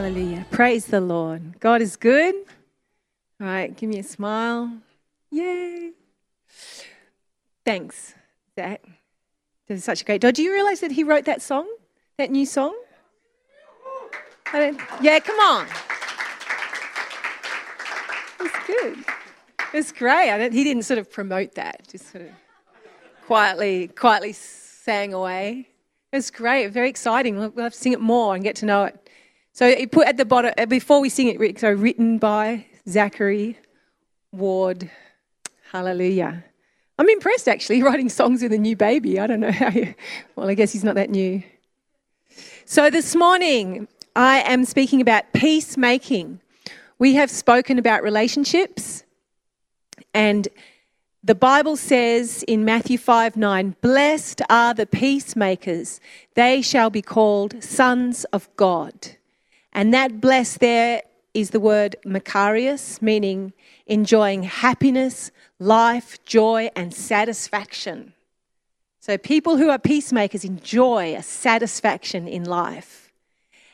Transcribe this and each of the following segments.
Hallelujah. Praise the Lord. God is good. All right, give me a smile. Yay. Thanks, Zach. This is such a great. Oh, do you realize that he wrote that song, that new song? Yeah, come on. It's good. It's great. He didn't sort of promote that, just sort of quietly, quietly sang away. It's great, very exciting. We'll have to sing it more and get to know it. So he put at the bottom uh, before we sing it. So written by Zachary Ward. Hallelujah. I'm impressed actually writing songs with a new baby. I don't know how you. Well, I guess he's not that new. So this morning I am speaking about peacemaking. We have spoken about relationships, and the Bible says in Matthew 5 9, Blessed are the peacemakers, they shall be called sons of God. And that bless there is the word makarios, meaning enjoying happiness, life, joy, and satisfaction. So people who are peacemakers enjoy a satisfaction in life.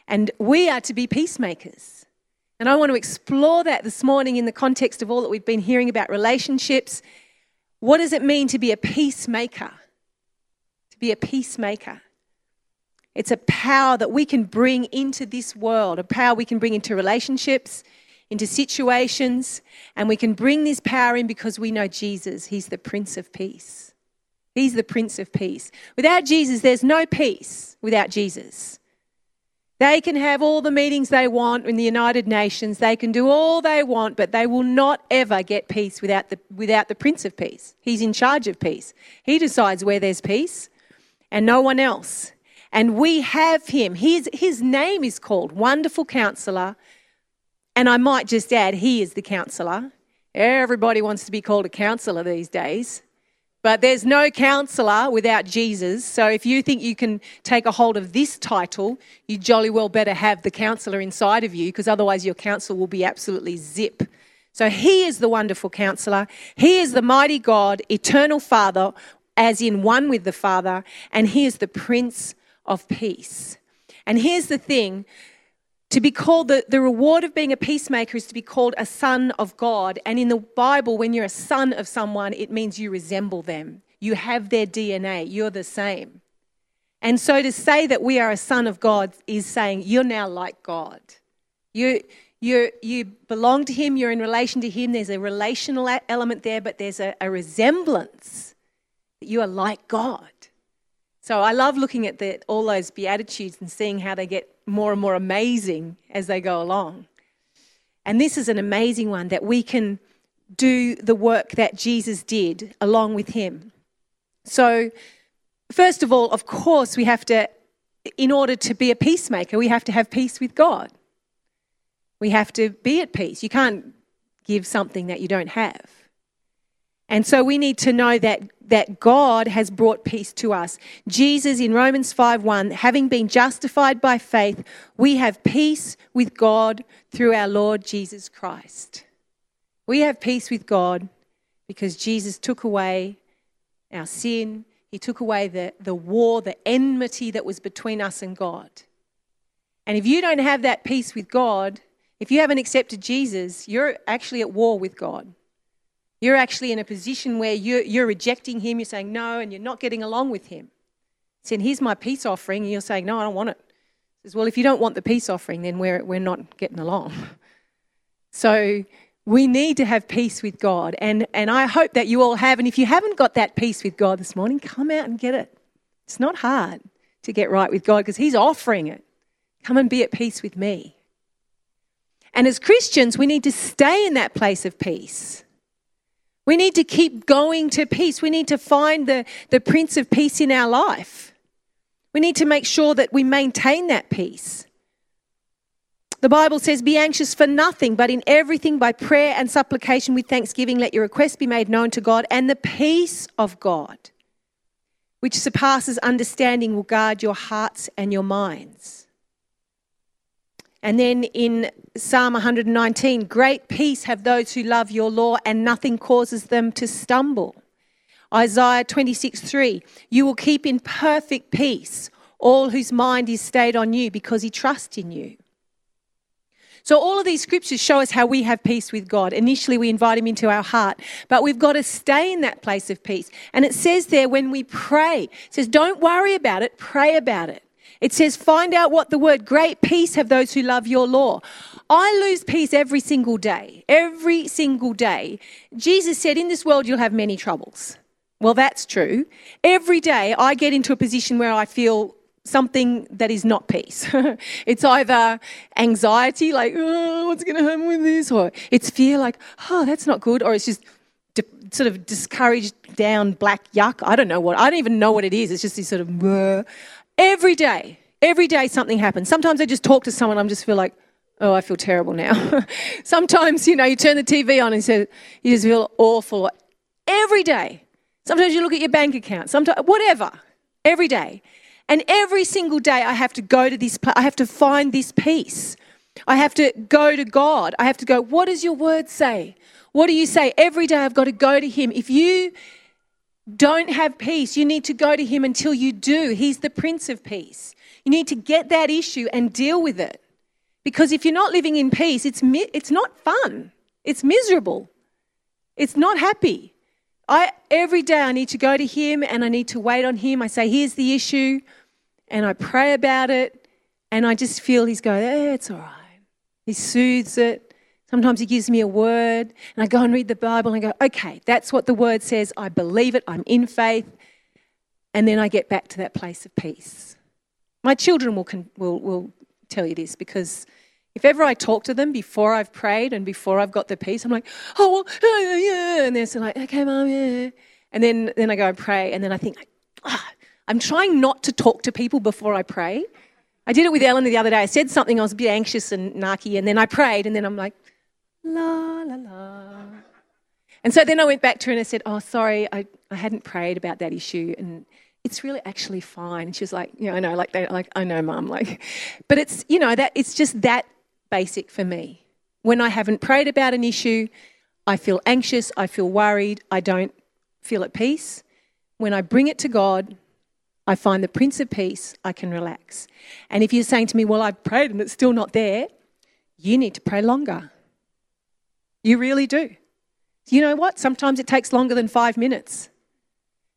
And we are to be peacemakers. And I want to explore that this morning in the context of all that we've been hearing about relationships. What does it mean to be a peacemaker? To be a peacemaker. It's a power that we can bring into this world, a power we can bring into relationships, into situations, and we can bring this power in because we know Jesus. He's the Prince of Peace. He's the Prince of Peace. Without Jesus, there's no peace without Jesus. They can have all the meetings they want in the United Nations. They can do all they want, but they will not ever get peace without the, without the Prince of Peace. He's in charge of peace. He decides where there's peace and no one else. And we have him. His, his name is called Wonderful Counselor. And I might just add, he is the counselor. Everybody wants to be called a counselor these days. But there's no counselor without Jesus. So if you think you can take a hold of this title, you jolly well better have the counselor inside of you because otherwise your counsel will be absolutely zip. So he is the wonderful counselor. He is the mighty God, eternal Father, as in one with the Father. And he is the Prince of peace. And here's the thing to be called the, the reward of being a peacemaker is to be called a son of God. And in the Bible, when you're a son of someone, it means you resemble them. You have their DNA, you're the same. And so to say that we are a son of God is saying you're now like God. You, you, you belong to Him, you're in relation to Him. There's a relational element there, but there's a, a resemblance that you are like God. So I love looking at the, all those Beatitudes and seeing how they get more and more amazing as they go along. And this is an amazing one that we can do the work that Jesus did along with him. So, first of all, of course, we have to, in order to be a peacemaker, we have to have peace with God. We have to be at peace. You can't give something that you don't have. And so we need to know that, that God has brought peace to us. Jesus in Romans 5:1, having been justified by faith, we have peace with God through our Lord Jesus Christ. We have peace with God because Jesus took away our sin. He took away the, the war, the enmity that was between us and God. And if you don't have that peace with God, if you haven't accepted Jesus, you're actually at war with God. You're actually in a position where you're, you're rejecting him, you're saying no, and you're not getting along with him. Saying, here's my peace offering, and you're saying, no, I don't want it. He says, well, if you don't want the peace offering, then we're, we're not getting along. So we need to have peace with God. And, and I hope that you all have. And if you haven't got that peace with God this morning, come out and get it. It's not hard to get right with God because He's offering it. Come and be at peace with me. And as Christians, we need to stay in that place of peace. We need to keep going to peace. We need to find the, the Prince of Peace in our life. We need to make sure that we maintain that peace. The Bible says, Be anxious for nothing, but in everything by prayer and supplication with thanksgiving, let your requests be made known to God, and the peace of God, which surpasses understanding, will guard your hearts and your minds. And then in Psalm 119, great peace have those who love your law, and nothing causes them to stumble. Isaiah 26 3, you will keep in perfect peace all whose mind is stayed on you because he trusts in you. So, all of these scriptures show us how we have peace with God. Initially, we invite Him into our heart, but we've got to stay in that place of peace. And it says there when we pray, it says, don't worry about it, pray about it. It says, find out what the word great peace have those who love your law. I lose peace every single day, every single day. Jesus said, in this world, you'll have many troubles. Well, that's true. Every day, I get into a position where I feel something that is not peace. it's either anxiety, like, oh, what's going to happen with this? Or it's fear, like, oh, that's not good. Or it's just sort of discouraged down black yuck. I don't know what, I don't even know what it is. It's just this sort of, "Bleh." Every day, every day something happens. Sometimes I just talk to someone, I'm just feel like, oh, I feel terrible now. Sometimes, you know, you turn the TV on and say, you just feel awful. Every day. Sometimes you look at your bank account, sometimes, whatever, every day. And every single day, I have to go to this. I have to find this peace. I have to go to God. I have to go, what does your word say? What do you say? Every day, I've got to go to Him. If you don't have peace, you need to go to Him until you do. He's the Prince of Peace. You need to get that issue and deal with it. Because if you're not living in peace, it's, mi- it's not fun, it's miserable, it's not happy. I, every day I need to go to him and I need to wait on him. I say, here's the issue, and I pray about it, and I just feel he's going, eh, it's all right. He soothes it. Sometimes he gives me a word, and I go and read the Bible and I go, okay, that's what the word says. I believe it. I'm in faith. And then I get back to that place of peace. My children will, will, will tell you this because if ever I talk to them before I've prayed and before I've got the peace, I'm like, oh, well, yeah, yeah. And they're like, okay, mom, yeah. And then, then I go and pray, and then I think, ah, I'm trying not to talk to people before I pray. I did it with Ellen the other day. I said something, I was a bit anxious and narky, and then I prayed, and then I'm like, la, la, la. And so then I went back to her and I said, oh, sorry, I, I hadn't prayed about that issue, and it's really actually fine. And she was like, yeah, I know, like, they, like I know, mum, like, but it's, you know, that it's just that basic for me. When I haven't prayed about an issue, I feel anxious, I feel worried, I don't feel at peace. When I bring it to God, I find the Prince of Peace, I can relax. And if you're saying to me, Well, I've prayed and it's still not there, you need to pray longer. You really do. You know what? Sometimes it takes longer than five minutes.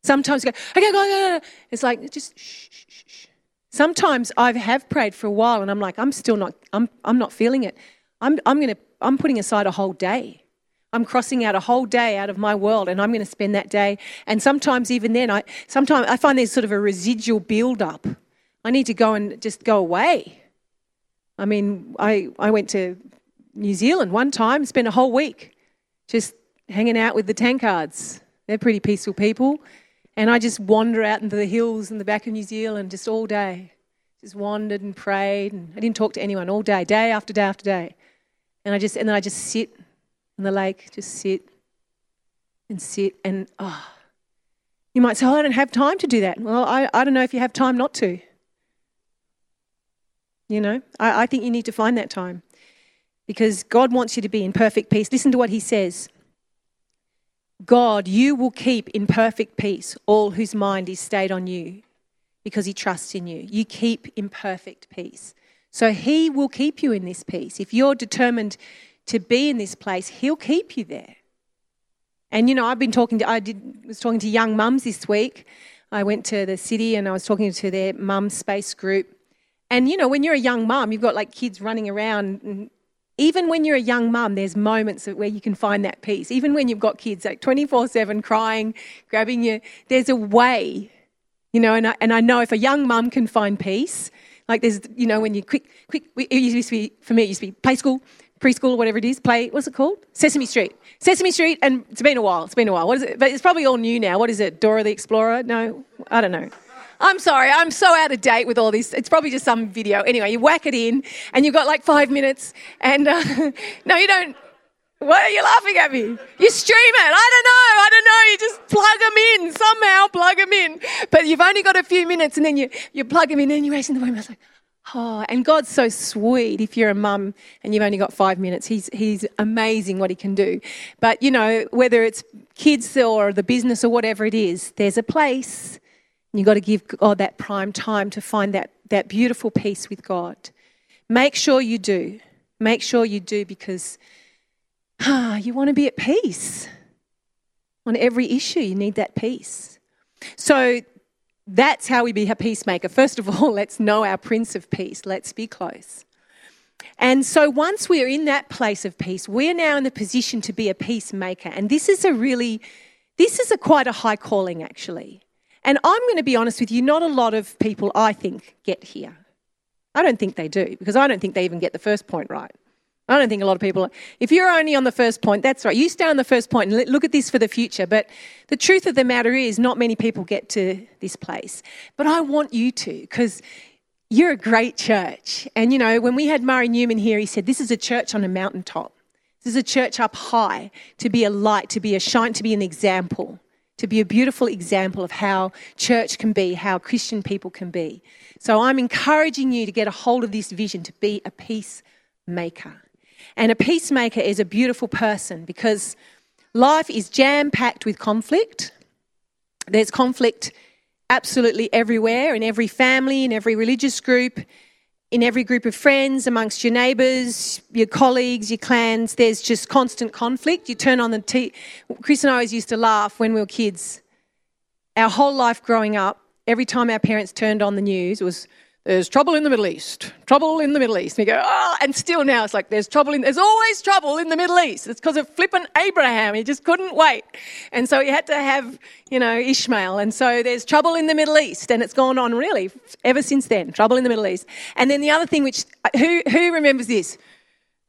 Sometimes you go, okay, go, go, go. It's like, just shh, shh, shh. Sometimes I have prayed for a while and I'm like, I'm still not, I'm, I'm not feeling it. I'm, I'm going to, I'm putting aside a whole day. I'm crossing out a whole day out of my world and I'm going to spend that day. And sometimes even then, I, sometimes I find there's sort of a residual build up. I need to go and just go away. I mean, I, I went to New Zealand one time, spent a whole week just hanging out with the tankards. They're pretty peaceful people. And I just wander out into the hills in the back of New Zealand just all day. Just wandered and prayed. And I didn't talk to anyone all day, day after day after day. And I just and then I just sit in the lake, just sit and sit and oh you might say, oh, I don't have time to do that. Well, I, I don't know if you have time not to. You know, I, I think you need to find that time because God wants you to be in perfect peace. Listen to what He says. God, you will keep in perfect peace all whose mind is stayed on you because he trusts in you. You keep in perfect peace. So he will keep you in this peace. If you're determined to be in this place, he'll keep you there. And you know, I've been talking to I did was talking to young mums this week. I went to the city and I was talking to their mum space group. And you know, when you're a young mum, you've got like kids running around and even when you're a young mum, there's moments where you can find that peace. Even when you've got kids like 24 7 crying, grabbing you, there's a way, you know. And I, and I know if a young mum can find peace, like there's, you know, when you quick, quick, it used to be, for me, it used to be play school, preschool, whatever it is, play, what's it called? Sesame Street. Sesame Street, and it's been a while, it's been a while. What is it? But it's probably all new now. What is it? Dora the Explorer? No, I don't know. I'm sorry, I'm so out of date with all this. It's probably just some video. Anyway, you whack it in and you've got like five minutes. And uh, no, you don't. Why are you laughing at me? You stream it. I don't know. I don't know. You just plug them in somehow, plug them in. But you've only got a few minutes and then you, you plug them in and you're in the room. I was like, oh, and God's so sweet if you're a mum and you've only got five minutes. He's, he's amazing what he can do. But, you know, whether it's kids or the business or whatever it is, there's a place. You've got to give God that prime time to find that, that beautiful peace with God. Make sure you do. Make sure you do because ah, you want to be at peace. On every issue, you need that peace. So that's how we be a peacemaker. First of all, let's know our Prince of Peace. Let's be close. And so once we're in that place of peace, we're now in the position to be a peacemaker. And this is a really, this is a quite a high calling actually. And I'm going to be honest with you, not a lot of people I think get here. I don't think they do because I don't think they even get the first point right. I don't think a lot of people, if you're only on the first point, that's right. You stay on the first point and look at this for the future. But the truth of the matter is, not many people get to this place. But I want you to because you're a great church. And you know, when we had Murray Newman here, he said, This is a church on a mountaintop. This is a church up high to be a light, to be a shine, to be an example, to be a beautiful example of how church can be, how Christian people can be. So I'm encouraging you to get a hold of this vision to be a peacemaker. And a peacemaker is a beautiful person because life is jam packed with conflict. There's conflict absolutely everywhere, in every family, in every religious group, in every group of friends, amongst your neighbours, your colleagues, your clans. There's just constant conflict. You turn on the T. Chris and I always used to laugh when we were kids. Our whole life growing up, every time our parents turned on the news, it was there's trouble in the Middle East, trouble in the Middle East. And we go, oh, and still now it's like there's trouble in, there's always trouble in the Middle East. It's because of flippant Abraham. He just couldn't wait. And so he had to have, you know, Ishmael. And so there's trouble in the Middle East. And it's gone on really ever since then, trouble in the Middle East. And then the other thing which, who, who remembers this?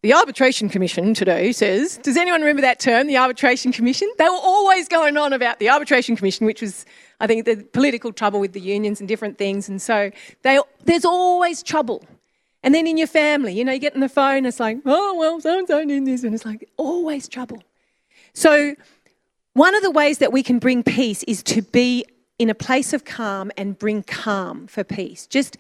The Arbitration Commission today says, does anyone remember that term, the Arbitration Commission? They were always going on about the Arbitration Commission, which was, I think, the political trouble with the unions and different things. And so they, there's always trouble. And then in your family, you know, you get on the phone, it's like, oh, well, so and so did this. And it's like, always trouble. So, one of the ways that we can bring peace is to be in a place of calm and bring calm for peace. Just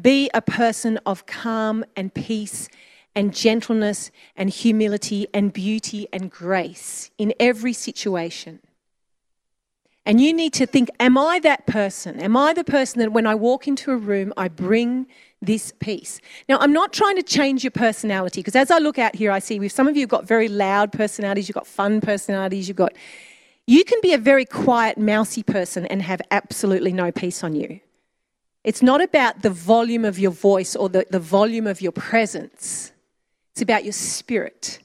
be a person of calm and peace and gentleness and humility and beauty and grace in every situation. And you need to think, am I that person? Am I the person that when I walk into a room, I bring this peace? Now, I'm not trying to change your personality because as I look out here, I see some of you have got very loud personalities, you've got fun personalities, you've got. You can be a very quiet, mousy person and have absolutely no peace on you. It's not about the volume of your voice or the, the volume of your presence. It's about your spirit.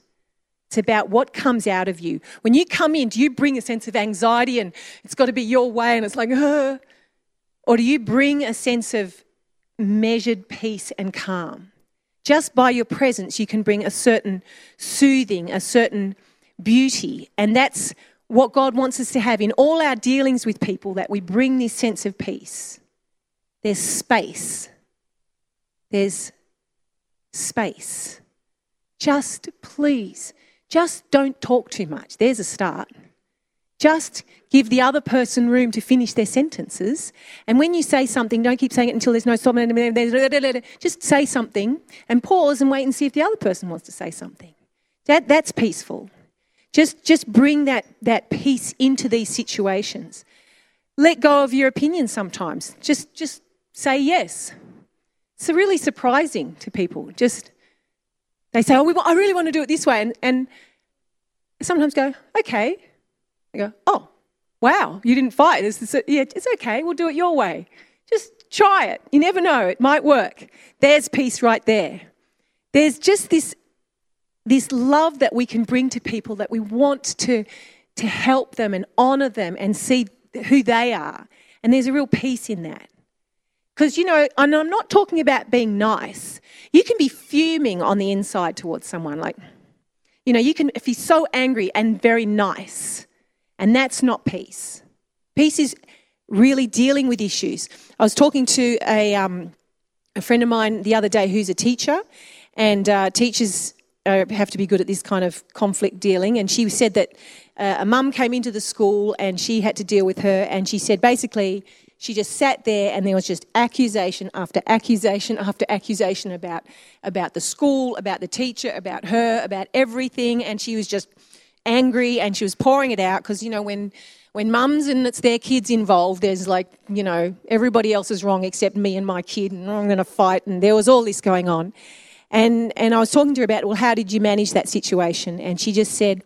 It's about what comes out of you. When you come in, do you bring a sense of anxiety and it's got to be your way and it's like, "Ugh"? or do you bring a sense of measured peace and calm? Just by your presence, you can bring a certain soothing, a certain beauty. And that's what God wants us to have in all our dealings with people, that we bring this sense of peace. There's space. There's space. Just please, just don't talk too much. There's a start. Just give the other person room to finish their sentences. And when you say something, don't keep saying it until there's no stop. Just say something and pause and wait and see if the other person wants to say something. That, that's peaceful. Just, just bring that, that peace into these situations. Let go of your opinion sometimes. Just, just say yes. It's really surprising to people. Just they say, "Oh, we, I really want to do it this way," and, and sometimes go, "Okay." They go, "Oh, wow, you didn't fight. It's, it's, yeah, it's okay. We'll do it your way. Just try it. You never know; it might work." There's peace right there. There's just this this love that we can bring to people that we want to to help them and honor them and see who they are, and there's a real peace in that. Because, you know, and I'm not talking about being nice. You can be fuming on the inside towards someone. Like, you know, you can, if you're so angry and very nice, and that's not peace. Peace is really dealing with issues. I was talking to a, um, a friend of mine the other day who's a teacher, and uh, teachers uh, have to be good at this kind of conflict dealing. And she said that uh, a mum came into the school and she had to deal with her, and she said basically she just sat there and there was just accusation after accusation after accusation about about the school, about the teacher, about her, about everything, and she was just angry and she was pouring it out because you know when when mums and it's their kids involved, there's like, you know, everybody else is wrong except me and my kid, and I'm going to fight. And there was all this going on. And, and I was talking to her about, well, how did you manage that situation? And she just said,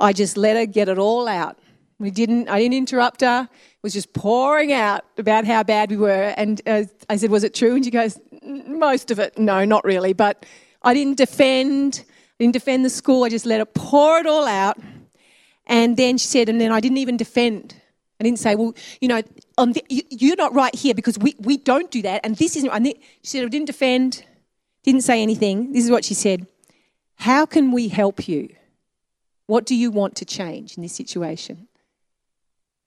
I just let her get it all out. We didn't, I didn't interrupt her. It was just pouring out about how bad we were. And uh, I said, was it true? And she goes, most of it. No, not really. But I didn't defend, I didn't defend the school. I just let her pour it all out. And then she said, and then I didn't even defend. I didn't say, well, you know, the, you, you're not right here because we, we don't do that. And this isn't. And she said, I didn't defend, didn't say anything. This is what she said How can we help you? What do you want to change in this situation?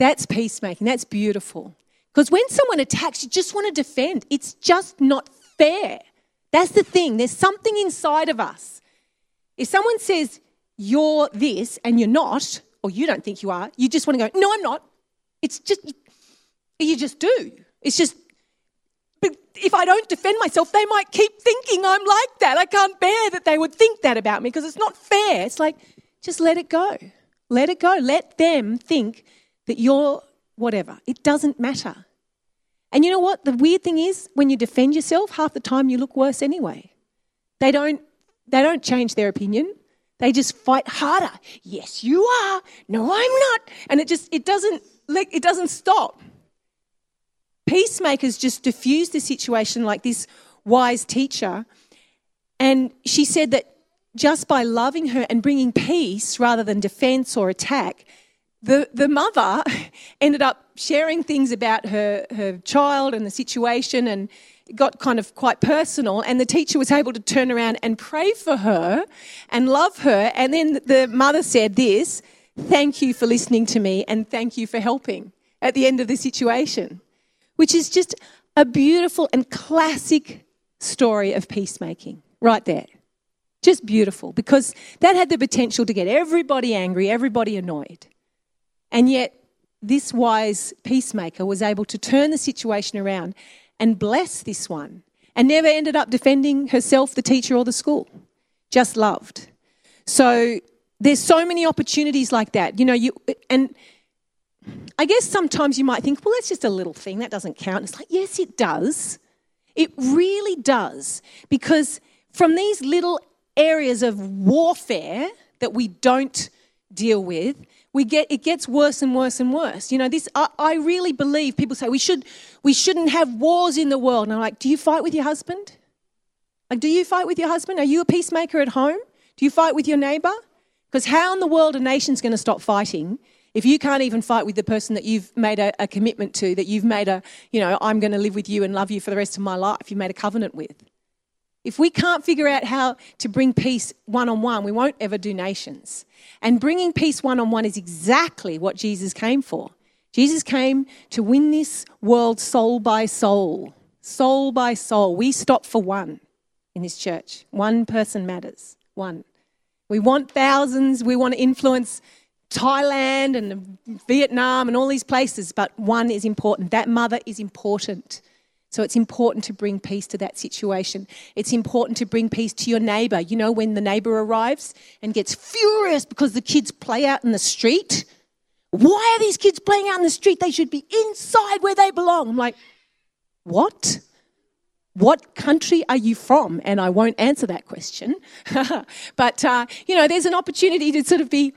That's peacemaking. That's beautiful. Because when someone attacks, you just want to defend. It's just not fair. That's the thing. There's something inside of us. If someone says, you're this and you're not, or you don't think you are, you just want to go, no, I'm not. It's just, you just do. It's just, if I don't defend myself, they might keep thinking I'm like that. I can't bear that they would think that about me because it's not fair. It's like, just let it go. Let it go. Let them think that you're whatever. It doesn't matter. And you know what? The weird thing is, when you defend yourself, half the time you look worse anyway. They don't, they don't change their opinion. They just fight harder. Yes, you are. No, I'm not. And it just it doesn't it doesn't stop. Peacemakers just diffuse the situation like this wise teacher. And she said that just by loving her and bringing peace rather than defense or attack, the, the mother ended up sharing things about her, her child and the situation and it got kind of quite personal and the teacher was able to turn around and pray for her and love her. And then the mother said this thank you for listening to me and thank you for helping at the end of the situation which is just a beautiful and classic story of peacemaking right there. Just beautiful because that had the potential to get everybody angry everybody annoyed and yet this wise peacemaker was able to turn the situation around and bless this one and never ended up defending herself, the teacher, or the school. Just loved. So there's so many opportunities like that. You know, you and I guess sometimes you might think, well, that's just a little thing, that doesn't count. It's like, yes, it does. It really does. Because from these little areas of warfare that we don't deal with, we get it gets worse and worse and worse. You know, this I, I really believe people say we should we shouldn't have wars in the world. And I'm like, do you fight with your husband? Like, do you fight with your husband? Are you a peacemaker at home? Do you fight with your neighbor? Because how in the world a nation's going to stop fighting if you can't even fight with the person that you've made a, a commitment to, that you've made a, you know, I'm going to live with you and love you for the rest of my life, you've made a covenant with? If we can't figure out how to bring peace one on one, we won't ever do nations. And bringing peace one on one is exactly what Jesus came for. Jesus came to win this world soul by soul, soul by soul. We stop for one in this church. One person matters. One. We want thousands. We want to influence Thailand and Vietnam and all these places, but one is important. That mother is important. So it's important to bring peace to that situation. It's important to bring peace to your neighbor. You know, when the neighbor arrives and gets furious because the kids play out in the street. Why are these kids playing out in the street? They should be inside where they belong. I'm like, what? What country are you from? And I won't answer that question. but, uh, you know, there's an opportunity to sort of be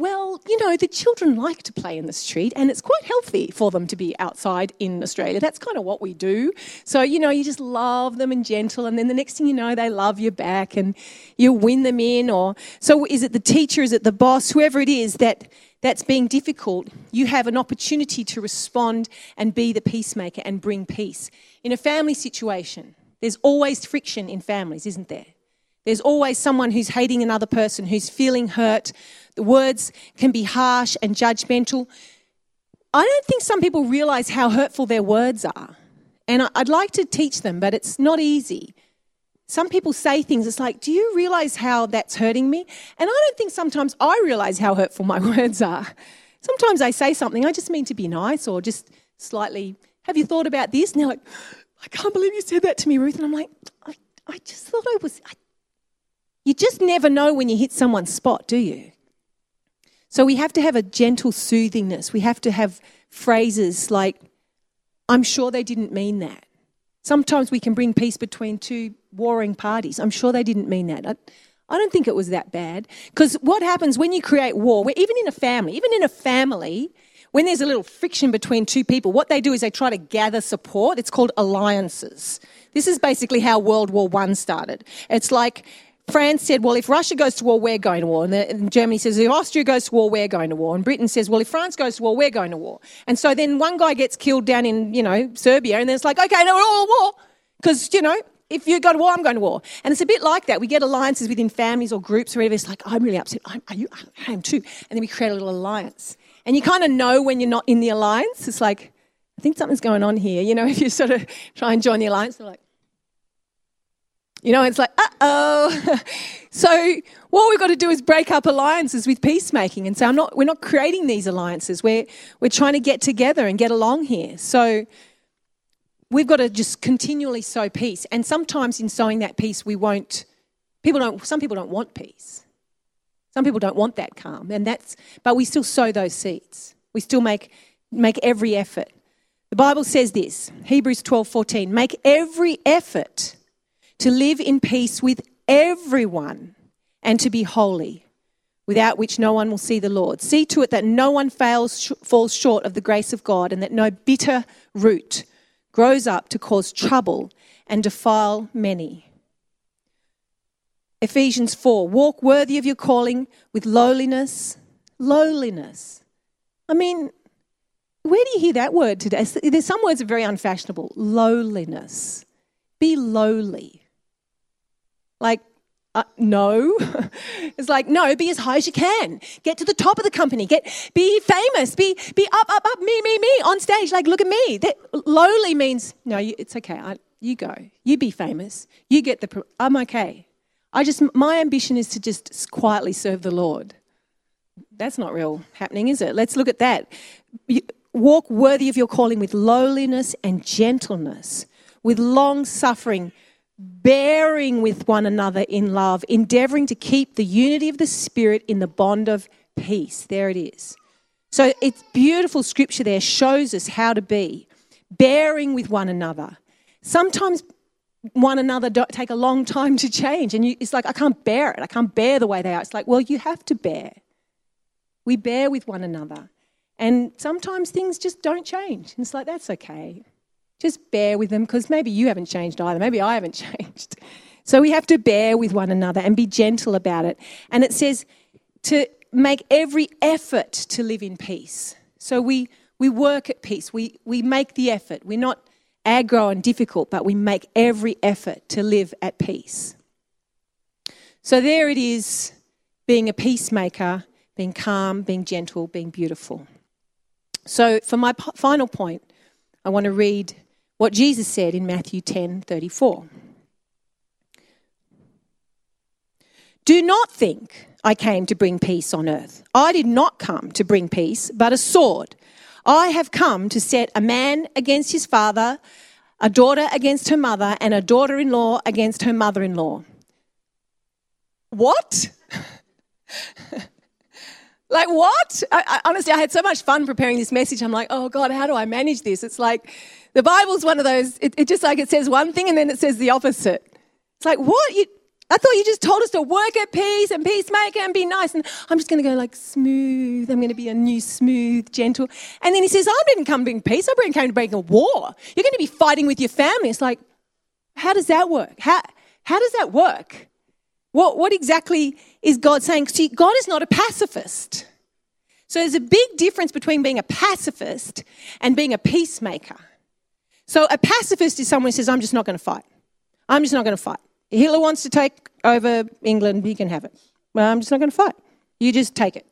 well, you know, the children like to play in the street and it's quite healthy for them to be outside in Australia. That's kind of what we do. So, you know, you just love them and gentle and then the next thing you know, they love you back and you win them in or so is it the teacher, is it the boss, whoever it is that that's being difficult, you have an opportunity to respond and be the peacemaker and bring peace. In a family situation, there's always friction in families, isn't there? There's always someone who's hating another person, who's feeling hurt. The words can be harsh and judgmental. I don't think some people realize how hurtful their words are. And I'd like to teach them, but it's not easy. Some people say things, it's like, do you realize how that's hurting me? And I don't think sometimes I realize how hurtful my words are. Sometimes I say something, I just mean to be nice or just slightly, have you thought about this? And they're like, I can't believe you said that to me, Ruth. And I'm like, I, I just thought I was. I, you just never know when you hit someone's spot, do you? So we have to have a gentle soothingness. We have to have phrases like, I'm sure they didn't mean that. Sometimes we can bring peace between two warring parties. I'm sure they didn't mean that. I, I don't think it was that bad. Because what happens when you create war, even in a family, even in a family, when there's a little friction between two people, what they do is they try to gather support. It's called alliances. This is basically how World War One started. It's like France said, well, if Russia goes to war, we're going to war. And, the, and Germany says, if Austria goes to war, we're going to war. And Britain says, well, if France goes to war, we're going to war. And so then one guy gets killed down in, you know, Serbia, and then it's like, okay, now we're all at war. Because, you know, if you go to war, I'm going to war. And it's a bit like that. We get alliances within families or groups or whatever. It's like, I'm really upset. I'm, you? I am too. And then we create a little alliance. And you kind of know when you're not in the alliance. It's like, I think something's going on here. You know, if you sort of try and join the alliance, they're like, you know, it's like, uh oh. so what we've got to do is break up alliances with peacemaking and say, I'm not, we're not creating these alliances. We're, we're trying to get together and get along here. So we've got to just continually sow peace. And sometimes in sowing that peace, we won't, people don't, some people don't want peace. Some people don't want that calm. And that's, but we still sow those seeds. We still make, make every effort. The Bible says this, Hebrews 12, 14, make every effort to live in peace with everyone and to be holy, without which no one will see the Lord. See to it that no one fails, falls short of the grace of God and that no bitter root grows up to cause trouble and defile many. Ephesians 4 walk worthy of your calling with lowliness. Lowliness. I mean, where do you hear that word today? There's some words are very unfashionable. Lowliness. Be lowly. Like, uh, no. it's like, no, be as high as you can. Get to the top of the company. Get, be famous. Be, be up, up, up, me, me, me on stage. Like, look at me. That lowly means, no, you, it's okay. I, you go. You be famous. You get the, I'm okay. I just, my ambition is to just quietly serve the Lord. That's not real happening, is it? Let's look at that. Walk worthy of your calling with lowliness and gentleness, with long suffering, bearing with one another in love, endeavoring to keep the unity of the Spirit in the bond of peace. There it is. So it's beautiful scripture there shows us how to be bearing with one another. Sometimes one another don't take a long time to change, and you, it's like I can't bear it. I can't bear the way they are. It's like, well, you have to bear. We bear with one another, and sometimes things just don't change. And it's like that's okay. Just bear with them because maybe you haven't changed either. Maybe I haven't changed. So we have to bear with one another and be gentle about it. And it says to make every effort to live in peace. So we, we work at peace. We, we make the effort. We're not aggro and difficult, but we make every effort to live at peace. So there it is being a peacemaker, being calm, being gentle, being beautiful. So for my final point, I want to read what Jesus said in Matthew 10 34. Do not think I came to bring peace on earth. I did not come to bring peace, but a sword. I have come to set a man against his father, a daughter against her mother, and a daughter in law against her mother in law. What? like, what? I, I, honestly, I had so much fun preparing this message. I'm like, oh God, how do I manage this? It's like the Bible's one of those, it, it just like it says one thing and then it says the opposite. It's like, what? You, I thought you just told us to work at peace and peacemaker and be nice. And I'm just going to go like smooth. I'm going to be a new smooth, gentle. And then he says, I didn't come bring peace. I came to bring a war. You're going to be fighting with your family. It's like, how does that work? How, how does that work? What, what exactly is God saying? See, God is not a pacifist. So there's a big difference between being a pacifist and being a peacemaker. So a pacifist is someone who says, I'm just not going to fight. I'm just not going to fight. Hitler wants to take over England, he can have it. Well, I'm just not going to fight. You just take it.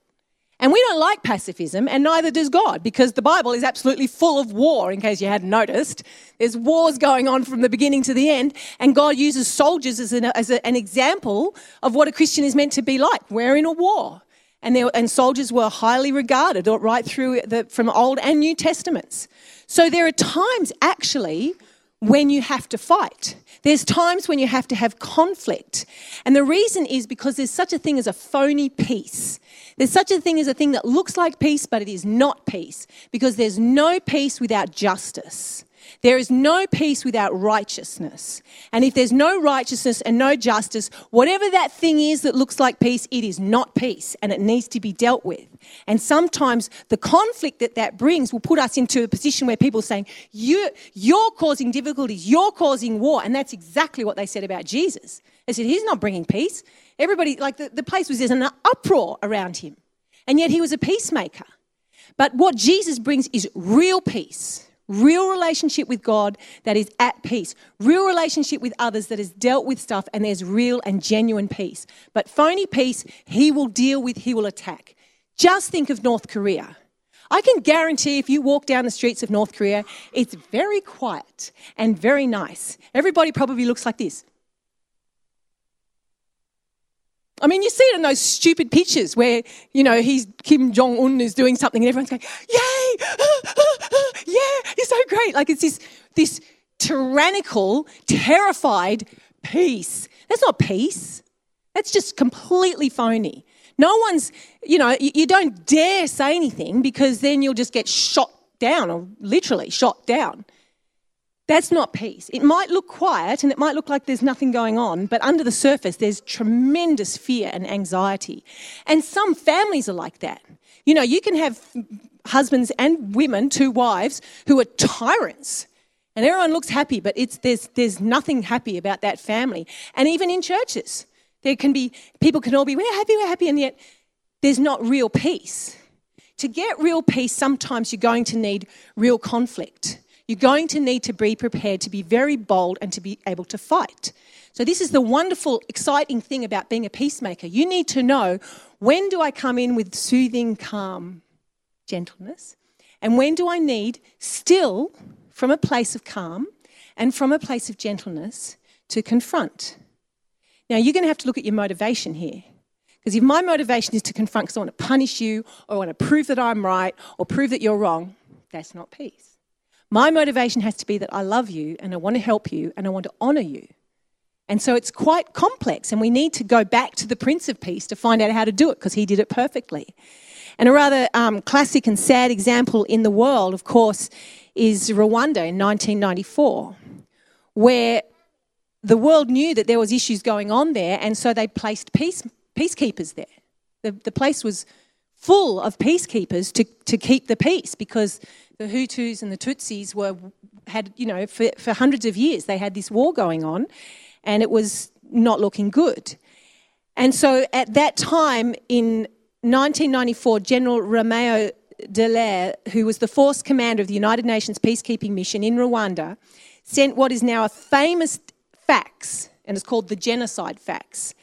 And we don't like pacifism, and neither does God, because the Bible is absolutely full of war, in case you hadn't noticed. There's wars going on from the beginning to the end, and God uses soldiers as an, as a- an example of what a Christian is meant to be like. We're in a war. And, there, and soldiers were highly regarded right through the, from Old and New Testaments. So there are times actually when you have to fight. There's times when you have to have conflict. And the reason is because there's such a thing as a phony peace. There's such a thing as a thing that looks like peace, but it is not peace because there's no peace without justice. There is no peace without righteousness. And if there's no righteousness and no justice, whatever that thing is that looks like peace, it is not peace and it needs to be dealt with. And sometimes the conflict that that brings will put us into a position where people are saying, you, You're causing difficulties, you're causing war. And that's exactly what they said about Jesus. They said, He's not bringing peace. Everybody, like the, the place was, there's an uproar around him. And yet he was a peacemaker. But what Jesus brings is real peace, real relationship with God that is at peace, real relationship with others that has dealt with stuff and there's real and genuine peace. But phony peace, he will deal with, he will attack. Just think of North Korea. I can guarantee if you walk down the streets of North Korea, it's very quiet and very nice. Everybody probably looks like this. I mean, you see it in those stupid pictures where, you know, he's Kim Jong un is doing something and everyone's going, Yay! You're so great. Like it's this, this tyrannical, terrified peace. That's not peace. That's just completely phony. No one's, you know, you, you don't dare say anything because then you'll just get shot down or literally shot down. That's not peace. It might look quiet and it might look like there's nothing going on, but under the surface, there's tremendous fear and anxiety. And some families are like that. You know, you can have husbands and women, two wives, who are tyrants. And everyone looks happy, but it's, there's, there's nothing happy about that family. And even in churches, there can be, people can all be, we're happy, we're happy, and yet there's not real peace. To get real peace, sometimes you're going to need real conflict. You're going to need to be prepared to be very bold and to be able to fight. So, this is the wonderful, exciting thing about being a peacemaker. You need to know when do I come in with soothing, calm gentleness, and when do I need still from a place of calm and from a place of gentleness to confront. Now, you're going to have to look at your motivation here. Because if my motivation is to confront because I want to punish you or I want to prove that I'm right or prove that you're wrong, that's not peace. My motivation has to be that I love you and I want to help you and I want to honour you. And so it's quite complex, and we need to go back to the Prince of Peace to find out how to do it because he did it perfectly. And a rather um, classic and sad example in the world, of course, is Rwanda in 1994, where the world knew that there was issues going on there, and so they placed peace, peacekeepers there. The, the place was full of peacekeepers to, to keep the peace because the Hutus and the Tutsis were had you know for, for hundreds of years they had this war going on, and it was not looking good. And so at that time in 1994, General Romeo Dallaire, who was the force commander of the United Nations peacekeeping mission in Rwanda, sent what is now a famous fax, and it's called the Genocide Fax.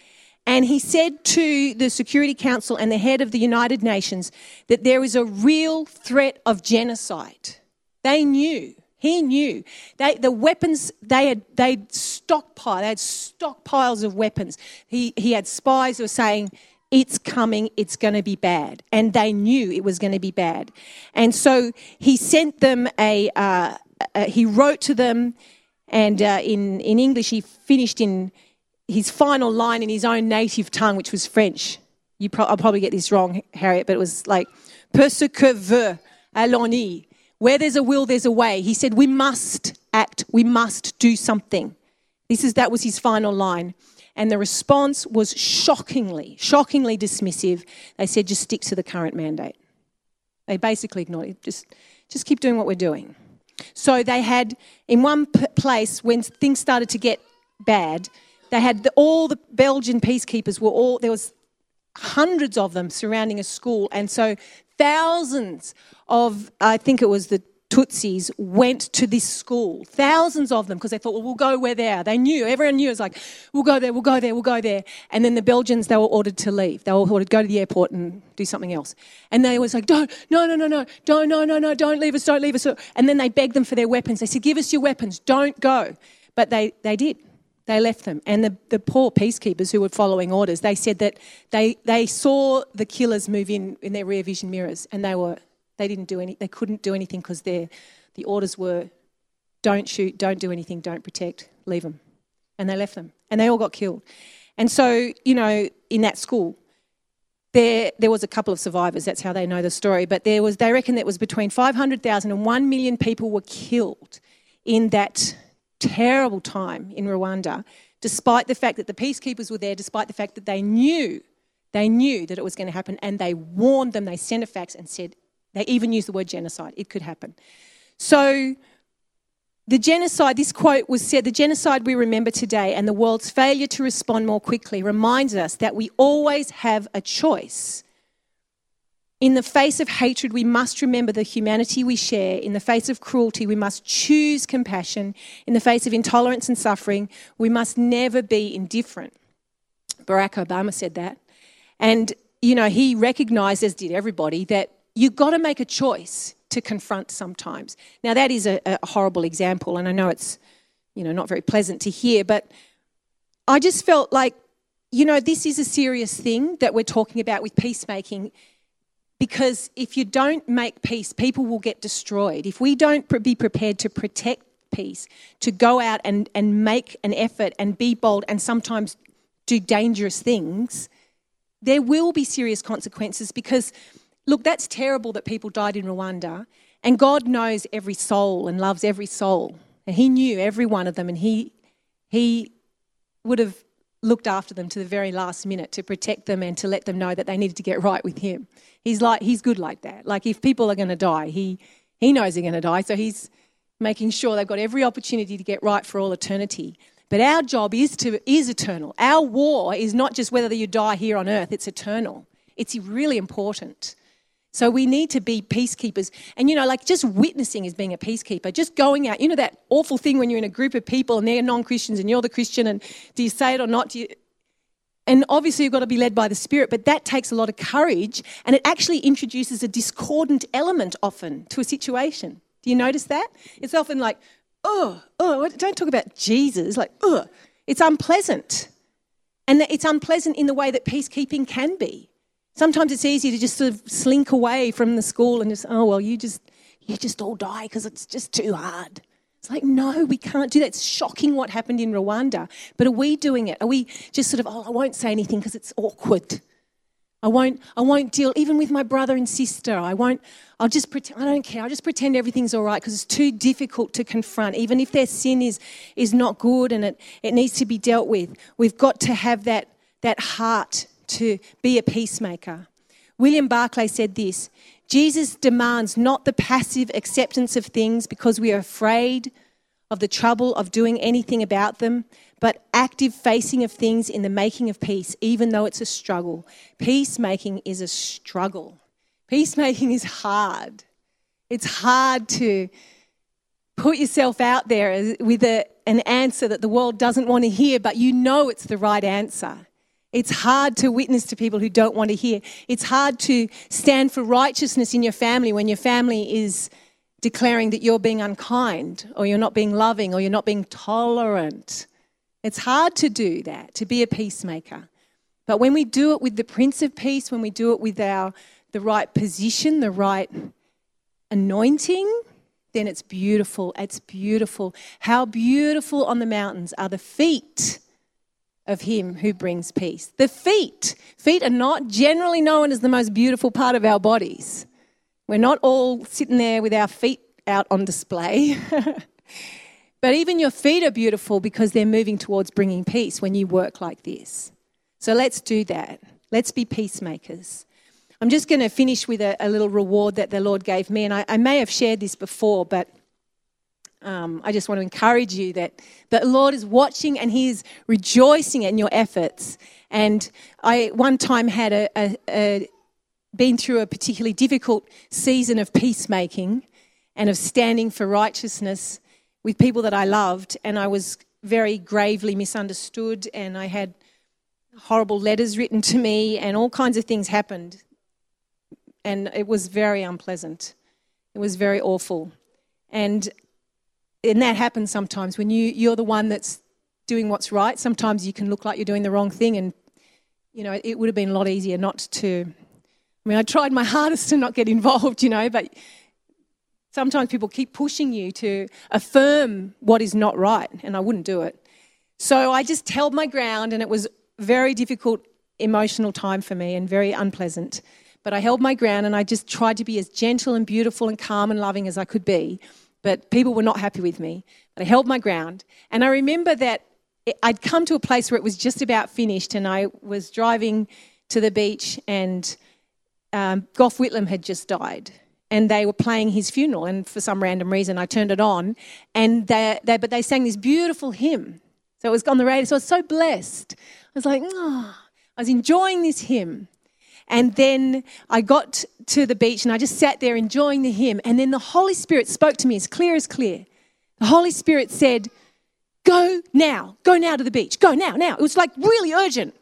And he said to the Security Council and the head of the United Nations that there is a real threat of genocide. They knew. He knew. They, the weapons, they had they'd stockpile, they had stockpiles of weapons. He, he had spies who were saying, it's coming, it's going to be bad. And they knew it was going to be bad. And so he sent them a, uh, uh, he wrote to them, and uh, in, in English, he finished in his final line in his own native tongue, which was French. You pro- I'll probably get this wrong, Harriet, but it was like, "Pour ce que veut, allons-y." Where there's a will, there's a way. He said, "We must act. We must do something." This is that was his final line, and the response was shockingly, shockingly dismissive. They said, "Just stick to the current mandate." They basically ignored it. Just, just keep doing what we're doing. So they had in one p- place when things started to get bad, they had the, all the Belgian peacekeepers were all there was hundreds of them surrounding a school, and so thousands of I think it was the Tutsis went to this school, thousands of them, because they thought, well, we'll go where they are. They knew, everyone knew. It was like, we'll go there, we'll go there, we'll go there. And then the Belgians, they were ordered to leave. They were ordered to go to the airport and do something else. And they was like, don't, no, no, no, no, don't, no, no, no, don't leave us, don't leave us. And then they begged them for their weapons. They said, give us your weapons, don't go. But they, they did. They left them. And the, the poor peacekeepers who were following orders, they said that they, they saw the killers move in in their rear vision mirrors and they were they didn't do any they couldn't do anything because the orders were don't shoot, don't do anything, don't protect, leave them. And they left them. And they all got killed. And so, you know, in that school, there, there was a couple of survivors. That's how they know the story. But there was, they reckon that was between 500,000 and 1 million people were killed in that terrible time in Rwanda, despite the fact that the peacekeepers were there, despite the fact that they knew, they knew that it was going to happen, and they warned them. They sent a fax and said, they even use the word genocide. It could happen. So the genocide, this quote was said, the genocide we remember today and the world's failure to respond more quickly reminds us that we always have a choice. In the face of hatred, we must remember the humanity we share. In the face of cruelty, we must choose compassion. In the face of intolerance and suffering, we must never be indifferent. Barack Obama said that. And, you know, he recognized, as did everybody, that you've got to make a choice to confront sometimes. Now, that is a, a horrible example, and I know it's, you know, not very pleasant to hear, but I just felt like, you know, this is a serious thing that we're talking about with peacemaking because if you don't make peace, people will get destroyed. If we don't be prepared to protect peace, to go out and, and make an effort and be bold and sometimes do dangerous things, there will be serious consequences because, look, that's terrible that people died in Rwanda. And God knows every soul and loves every soul. And He knew every one of them and He, he would have looked after them to the very last minute to protect them and to let them know that they needed to get right with him. He's like he's good like that. Like if people are going to die, he he knows they're going to die, so he's making sure they've got every opportunity to get right for all eternity. But our job is to is eternal. Our war is not just whether you die here on earth, it's eternal. It's really important. So we need to be peacekeepers. And you know, like just witnessing is being a peacekeeper, just going out. You know that awful thing when you're in a group of people and they're non-Christians and you're the Christian and do you say it or not? Do you and obviously you've got to be led by the Spirit, but that takes a lot of courage and it actually introduces a discordant element often to a situation. Do you notice that? It's often like, oh, oh, don't talk about Jesus, like, oh, it's unpleasant. And it's unpleasant in the way that peacekeeping can be. Sometimes it's easy to just sort of slink away from the school and just, oh, well, you just, you just all die because it's just too hard. It's like, no, we can't do that. It's shocking what happened in Rwanda. But are we doing it? Are we just sort of, oh, I won't say anything because it's awkward. I won't, I won't deal, even with my brother and sister. I won't, I'll just pretend, I don't care. I'll just pretend everything's all right because it's too difficult to confront. Even if their sin is, is not good and it, it needs to be dealt with, we've got to have that, that heart to be a peacemaker. William Barclay said this Jesus demands not the passive acceptance of things because we are afraid of the trouble of doing anything about them, but active facing of things in the making of peace, even though it's a struggle. Peacemaking is a struggle. Peacemaking is hard. It's hard to put yourself out there with a, an answer that the world doesn't want to hear, but you know it's the right answer. It's hard to witness to people who don't want to hear. It's hard to stand for righteousness in your family when your family is declaring that you're being unkind or you're not being loving or you're not being tolerant. It's hard to do that, to be a peacemaker. But when we do it with the Prince of Peace, when we do it with our the right position, the right anointing, then it's beautiful. It's beautiful. How beautiful on the mountains are the feet of him who brings peace. The feet. Feet are not generally known as the most beautiful part of our bodies. We're not all sitting there with our feet out on display. but even your feet are beautiful because they're moving towards bringing peace when you work like this. So let's do that. Let's be peacemakers. I'm just going to finish with a, a little reward that the Lord gave me. And I, I may have shared this before, but um, I just want to encourage you that the Lord is watching and He is rejoicing in your efforts. And I one time had a, a, a been through a particularly difficult season of peacemaking, and of standing for righteousness with people that I loved. And I was very gravely misunderstood, and I had horrible letters written to me, and all kinds of things happened. And it was very unpleasant. It was very awful. And and that happens sometimes when you you're the one that's doing what's right. Sometimes you can look like you're doing the wrong thing, and you know it would have been a lot easier not to. I mean, I tried my hardest to not get involved, you know, but sometimes people keep pushing you to affirm what is not right, and I wouldn't do it. So I just held my ground, and it was very difficult emotional time for me and very unpleasant. But I held my ground, and I just tried to be as gentle and beautiful and calm and loving as I could be but people were not happy with me. But I held my ground. And I remember that I'd come to a place where it was just about finished, and I was driving to the beach, and um, Gough Whitlam had just died. And they were playing his funeral, and for some random reason, I turned it on, and they, they, but they sang this beautiful hymn. So it was on the radio. So I was so blessed. I was like, oh, I was enjoying this hymn. And then I got to the beach and I just sat there enjoying the hymn. And then the Holy Spirit spoke to me as clear as clear. The Holy Spirit said, Go now, go now to the beach, go now, now. It was like really urgent.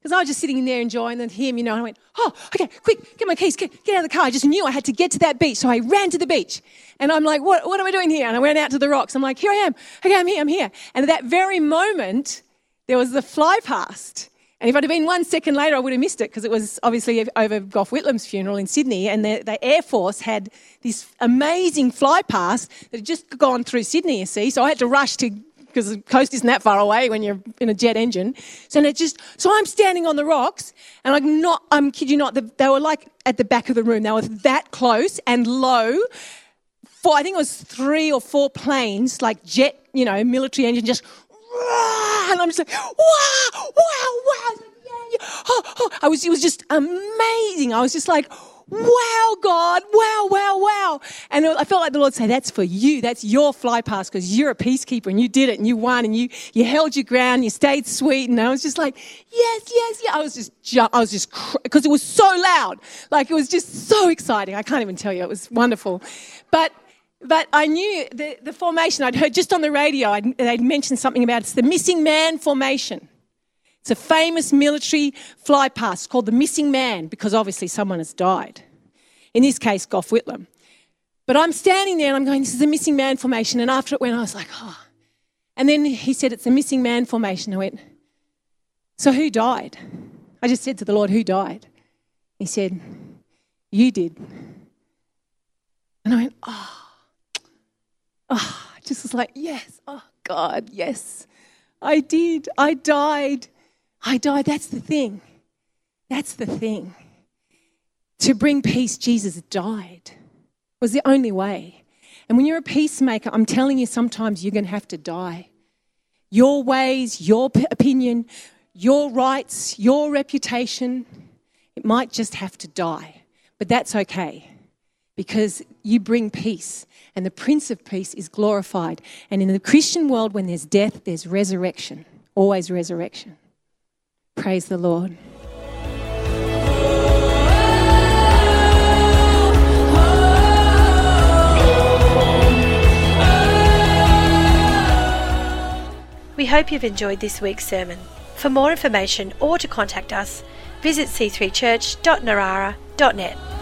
Because I was just sitting in there enjoying the hymn, you know, and I went, Oh, okay, quick, get my keys, get, out of the car. I just knew I had to get to that beach. So I ran to the beach. And I'm like, What, what am I doing here? And I went out to the rocks. I'm like, Here I am. Okay, I'm here, I'm here. And at that very moment, there was the fly past. And if I'd have been one second later, I would have missed it because it was obviously over Gough Whitlam's funeral in Sydney, and the, the Air Force had this amazing fly past that had just gone through Sydney, you see. So I had to rush to because the coast isn't that far away when you're in a jet engine. So it just so I'm standing on the rocks, and I'm not. I'm kid you not. They were like at the back of the room. They were that close and low. I think it was three or four planes, like jet, you know, military engine, just and I'm just like, wow, wow, wow. Yeah, yeah. Oh, oh. I was, it was just amazing. I was just like, wow, God, wow, wow, wow. And I felt like the Lord said, that's for you. That's your fly past because you're a peacekeeper and you did it and you won and you, you held your ground, you stayed sweet. And I was just like, yes, yes, yeah. I was just, ju- I was just, because it was so loud. Like it was just so exciting. I can't even tell you. It was wonderful. But but I knew the, the formation I'd heard just on the radio, I'd, they'd mentioned something about it's the missing man formation. It's a famous military fly past called the missing man because obviously someone has died. In this case, Gough Whitlam. But I'm standing there and I'm going, this is a missing man formation. And after it went, I was like, oh. And then he said, it's a missing man formation. I went, so who died? I just said to the Lord, who died? He said, you did. And I went, oh Ah, oh, I just was like, yes, oh God, yes, I did. I died. I died. That's the thing. That's the thing. To bring peace, Jesus died. was the only way. And when you're a peacemaker, I'm telling you, sometimes you're going to have to die. Your ways, your opinion, your rights, your reputation, it might just have to die. But that's okay because you bring peace and the Prince of Peace is glorified. And in the Christian world, when there's death, there's resurrection, always resurrection. Praise the Lord. We hope you've enjoyed this week's sermon. For more information or to contact us, visit c3church.narara.net.